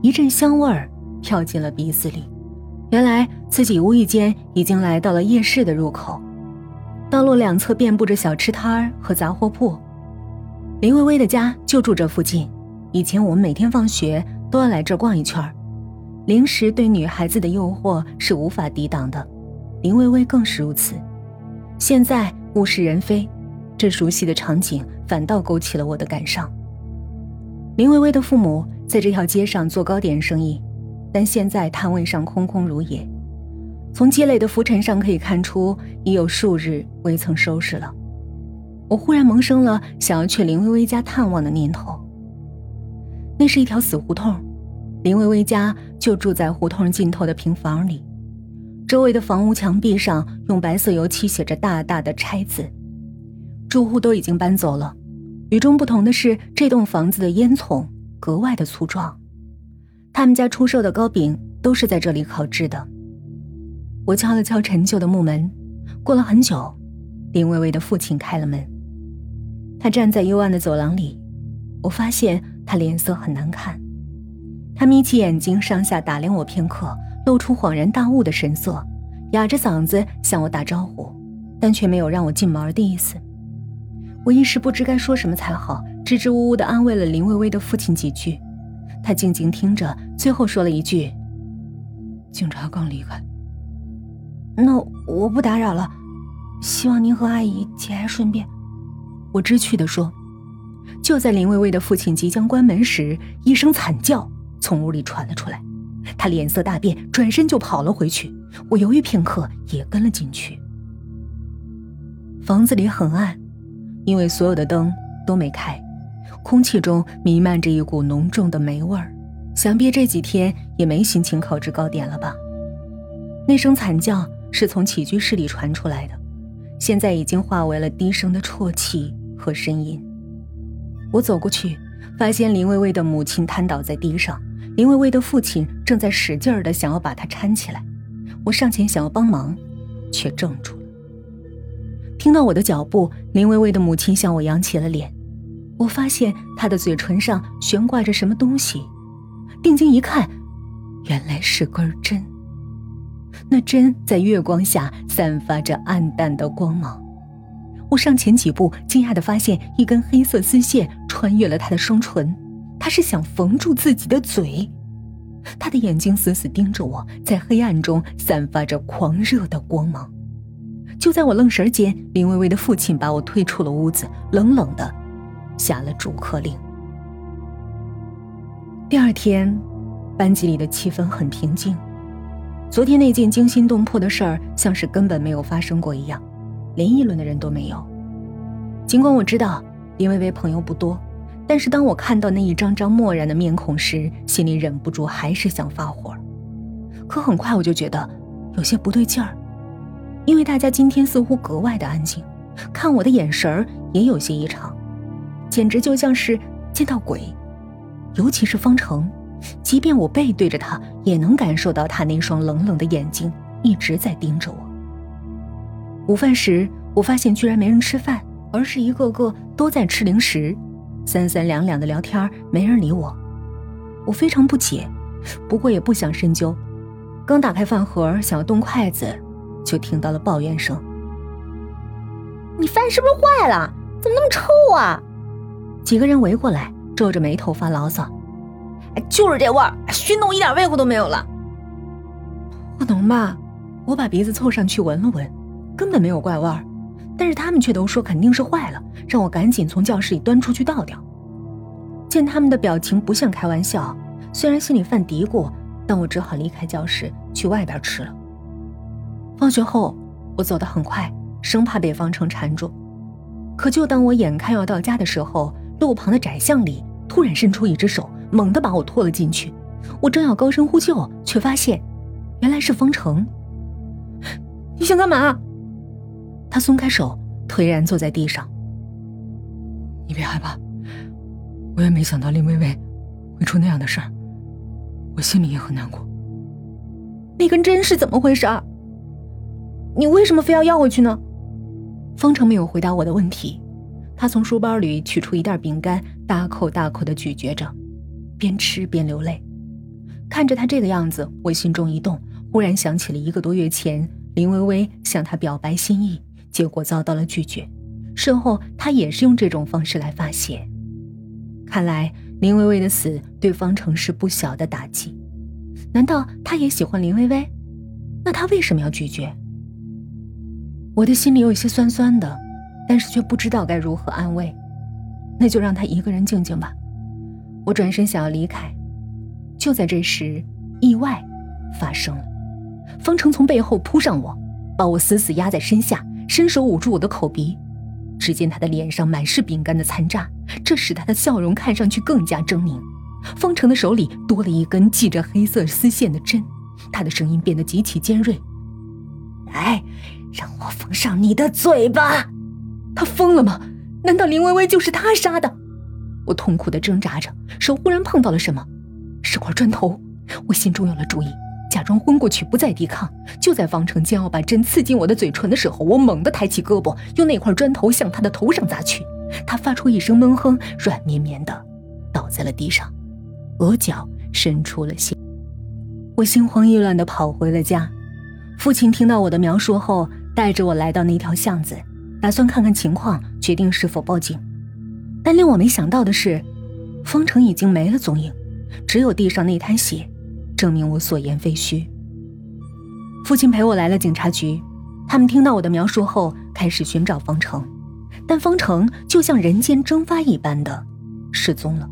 一阵香味儿飘进了鼻子里。原来自己无意间已经来到了夜市的入口，道路两侧遍布着小吃摊儿和杂货铺。林微微的家就住这附近，以前我们每天放学都要来这逛一圈儿。零食对女孩子的诱惑是无法抵挡的，林微微更是如此。现在物是人非，这熟悉的场景反倒勾起了我的感伤。林微微的父母在这条街上做糕点生意。但现在摊位上空空如也，从积累的浮尘上可以看出，已有数日未曾收拾了。我忽然萌生了想要去林薇薇家探望的念头。那是一条死胡同，林薇薇家就住在胡同尽头的平房里，周围的房屋墙壁上用白色油漆写着大大的“拆”字，住户都已经搬走了。与众不同的是，这栋房子的烟囱格外的粗壮。他们家出售的糕饼都是在这里烤制的。我敲了敲陈旧的木门，过了很久，林微微的父亲开了门。他站在幽暗的走廊里，我发现他脸色很难看。他眯起眼睛，上下打量我片刻，露出恍然大悟的神色，哑着嗓子向我打招呼，但却没有让我进门的意思。我一时不知该说什么才好，支支吾吾地安慰了林薇薇的父亲几句。他静静听着，最后说了一句：“警察刚离开。”那我不打扰了，希望您和阿姨节哀顺变。”我知趣地说。就在林薇薇的父亲即将关门时，一声惨叫从屋里传了出来，他脸色大变，转身就跑了回去。我犹豫片刻，也跟了进去。房子里很暗，因为所有的灯都没开。空气中弥漫着一股浓重的霉味儿，想必这几天也没心情烤制糕点了吧？那声惨叫是从起居室里传出来的，现在已经化为了低声的啜泣和呻吟。我走过去，发现林微微的母亲瘫倒在地上，林微微的父亲正在使劲儿的想要把她搀起来。我上前想要帮忙，却怔住了。听到我的脚步，林微微的母亲向我扬起了脸。我发现他的嘴唇上悬挂着什么东西，定睛一看，原来是根针。那针在月光下散发着暗淡的光芒。我上前几步，惊讶地发现一根黑色丝线穿越了他的双唇，他是想缝住自己的嘴。他的眼睛死死盯着我，在黑暗中散发着狂热的光芒。就在我愣神间，林微微的父亲把我推出了屋子，冷冷的。下了逐客令。第二天，班级里的气氛很平静。昨天那件惊心动魄的事儿，像是根本没有发生过一样，连议论的人都没有。尽管我知道林微微朋友不多，但是当我看到那一张张漠然的面孔时，心里忍不住还是想发火。可很快我就觉得有些不对劲儿，因为大家今天似乎格外的安静，看我的眼神儿也有些异常。简直就像是见到鬼，尤其是方程，即便我背对着他，也能感受到他那双冷冷的眼睛一直在盯着我。午饭时，我发现居然没人吃饭，而是一个个都在吃零食，三三两两的聊天，没人理我。我非常不解，不过也不想深究。刚打开饭盒想要动筷子，就听到了抱怨声：“你饭是不是坏了？怎么那么臭啊？”几个人围过来，皱着眉头发牢骚：“哎，就是这味儿，熏得我一点胃口都没有了。”不能吧？我把鼻子凑上去闻了闻，根本没有怪味儿，但是他们却都说肯定是坏了，让我赶紧从教室里端出去倒掉。见他们的表情不像开玩笑，虽然心里犯嘀咕，但我只好离开教室去外边吃了。放学后，我走得很快，生怕被方程缠住。可就当我眼看要到家的时候，路旁的窄巷里突然伸出一只手，猛地把我拖了进去。我正要高声呼救，却发现，原来是方程。你想干嘛？他松开手，颓然坐在地上。你别害怕，我也没想到林微微会出那样的事儿，我心里也很难过。那根针是怎么回事？你为什么非要要回去呢？方程没有回答我的问题。他从书包里取出一袋饼干，大口大口的咀嚼着，边吃边流泪。看着他这个样子，我心中一动，忽然想起了一个多月前林微微向他表白心意，结果遭到了拒绝。事后他也是用这种方式来发泄。看来林微微的死对方程是不小的打击。难道他也喜欢林微微？那他为什么要拒绝？我的心里有些酸酸的，但是却不知道该如何安慰。那就让他一个人静静吧。我转身想要离开，就在这时，意外发生了。方程从背后扑上我，把我死死压在身下，伸手捂住我的口鼻。只见他的脸上满是饼干的残渣，这使他的笑容看上去更加狰狞。方程的手里多了一根系着黑色丝线的针，他的声音变得极其尖锐：“来，让我缝上你的嘴巴！”他疯了吗？难道林薇薇就是他杀的？我痛苦的挣扎着，手忽然碰到了什么，是块砖头。我心中有了主意，假装昏过去，不再抵抗。就在方程将要把针刺进我的嘴唇的时候，我猛地抬起胳膊，用那块砖头向他的头上砸去。他发出一声闷哼，软绵绵的倒在了地上，额角渗出了血。我心慌意乱的跑回了家。父亲听到我的描述后，带着我来到那条巷子，打算看看情况，决定是否报警。但令我没想到的是，方程已经没了踪影，只有地上那滩血，证明我所言非虚。父亲陪我来了警察局，他们听到我的描述后，开始寻找方程，但方程就像人间蒸发一般的失踪了。